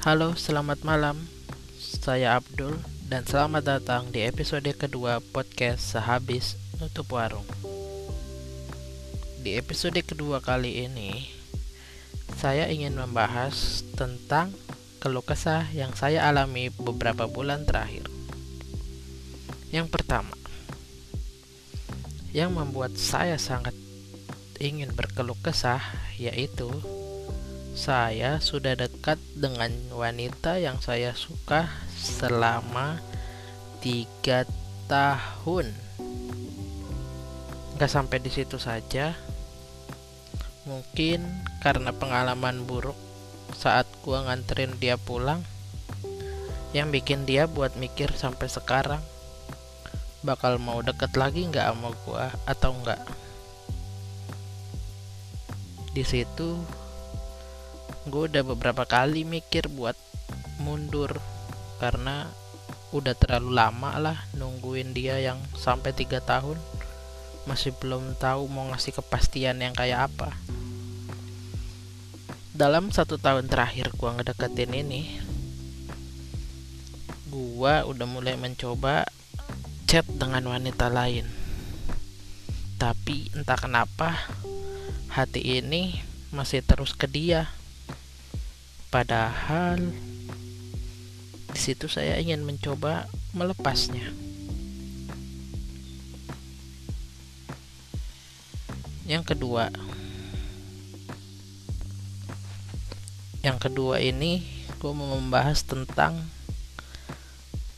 Halo, selamat malam. Saya Abdul dan selamat datang di episode kedua podcast Sehabis Nutup Warung. Di episode kedua kali ini, saya ingin membahas tentang keluh kesah yang saya alami beberapa bulan terakhir. Yang pertama, yang membuat saya sangat ingin berkeluh kesah yaitu saya sudah dekat dengan wanita yang saya suka selama tiga tahun. Gak sampai di situ saja. Mungkin karena pengalaman buruk saat gua nganterin dia pulang yang bikin dia buat mikir sampai sekarang bakal mau deket lagi nggak sama gua atau enggak. Di situ gue udah beberapa kali mikir buat mundur karena udah terlalu lama lah nungguin dia yang sampai tiga tahun. Masih belum tahu mau ngasih kepastian yang kayak apa. Dalam satu tahun terakhir gua ngedeketin ini gua udah mulai mencoba chat dengan wanita lain. Tapi entah kenapa hati ini masih terus ke dia Padahal di situ saya ingin mencoba melepasnya. Yang kedua, yang kedua ini gue mau membahas tentang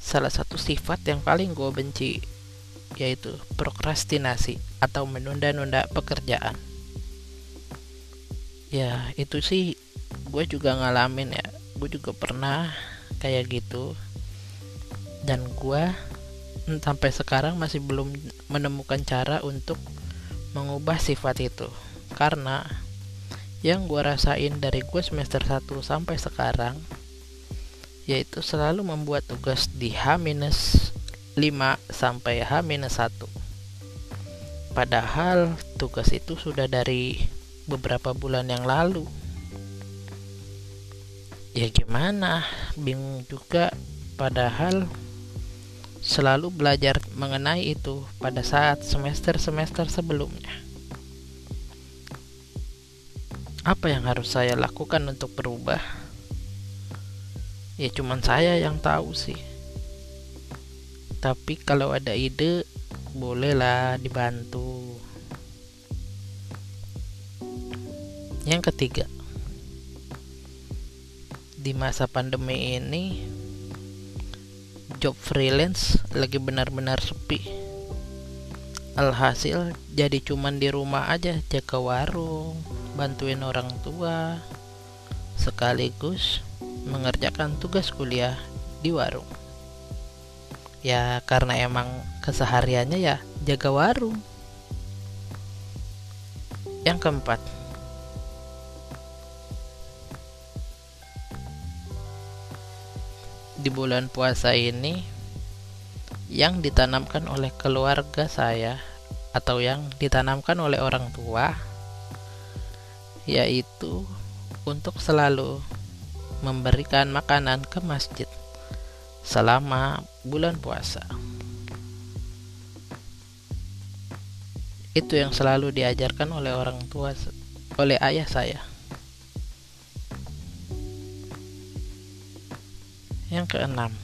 salah satu sifat yang paling gue benci yaitu prokrastinasi atau menunda-nunda pekerjaan. Ya, itu sih gue juga ngalamin ya. Gue juga pernah kayak gitu. Dan gue sampai sekarang masih belum menemukan cara untuk mengubah sifat itu. Karena yang gue rasain dari gue semester 1 sampai sekarang yaitu selalu membuat tugas di H-5 sampai H-1 padahal tugas itu sudah dari beberapa bulan yang lalu ya gimana? Bingung juga. Padahal selalu belajar mengenai itu pada saat semester-semester sebelumnya. Apa yang harus saya lakukan untuk berubah? Ya cuman saya yang tahu sih. Tapi kalau ada ide bolehlah dibantu. Yang ketiga di masa pandemi ini job freelance lagi benar-benar sepi. Alhasil jadi cuman di rumah aja jaga warung bantuin orang tua sekaligus mengerjakan tugas kuliah di warung. Ya karena emang kesehariannya ya jaga warung. Yang keempat di bulan puasa ini yang ditanamkan oleh keluarga saya atau yang ditanamkan oleh orang tua yaitu untuk selalu memberikan makanan ke masjid selama bulan puasa. Itu yang selalu diajarkan oleh orang tua oleh ayah saya. Yang keenam,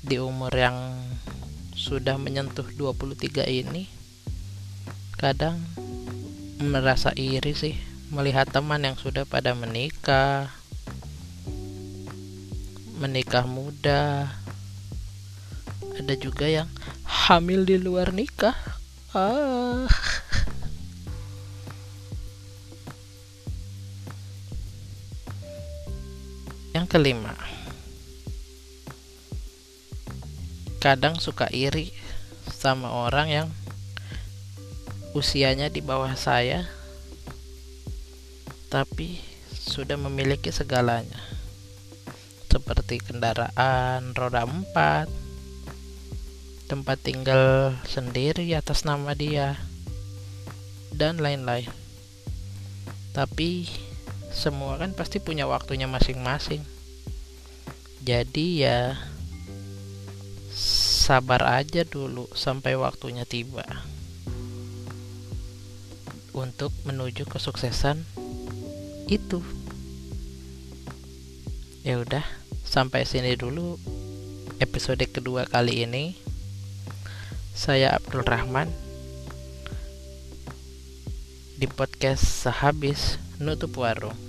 di umur yang sudah menyentuh 23 ini kadang merasa iri sih melihat teman yang sudah pada menikah menikah muda. Ada juga yang hamil di luar nikah. Ah Yang kelima, kadang suka iri sama orang yang usianya di bawah saya, tapi sudah memiliki segalanya, seperti kendaraan roda empat, tempat tinggal sendiri atas nama dia, dan lain-lain. tapi semua kan pasti punya waktunya masing-masing. Jadi ya sabar aja dulu sampai waktunya tiba untuk menuju kesuksesan itu. Ya udah sampai sini dulu episode kedua kali ini. Saya Abdul Rahman. Di podcast sehabis nutup warung